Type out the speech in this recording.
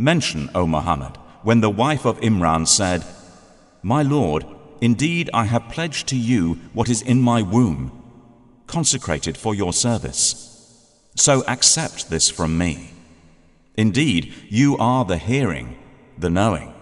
Mention, O Muhammad, when the wife of Imran said, My Lord, indeed I have pledged to you what is in my womb, consecrated for your service. So accept this from me. Indeed, you are the hearing, the knowing.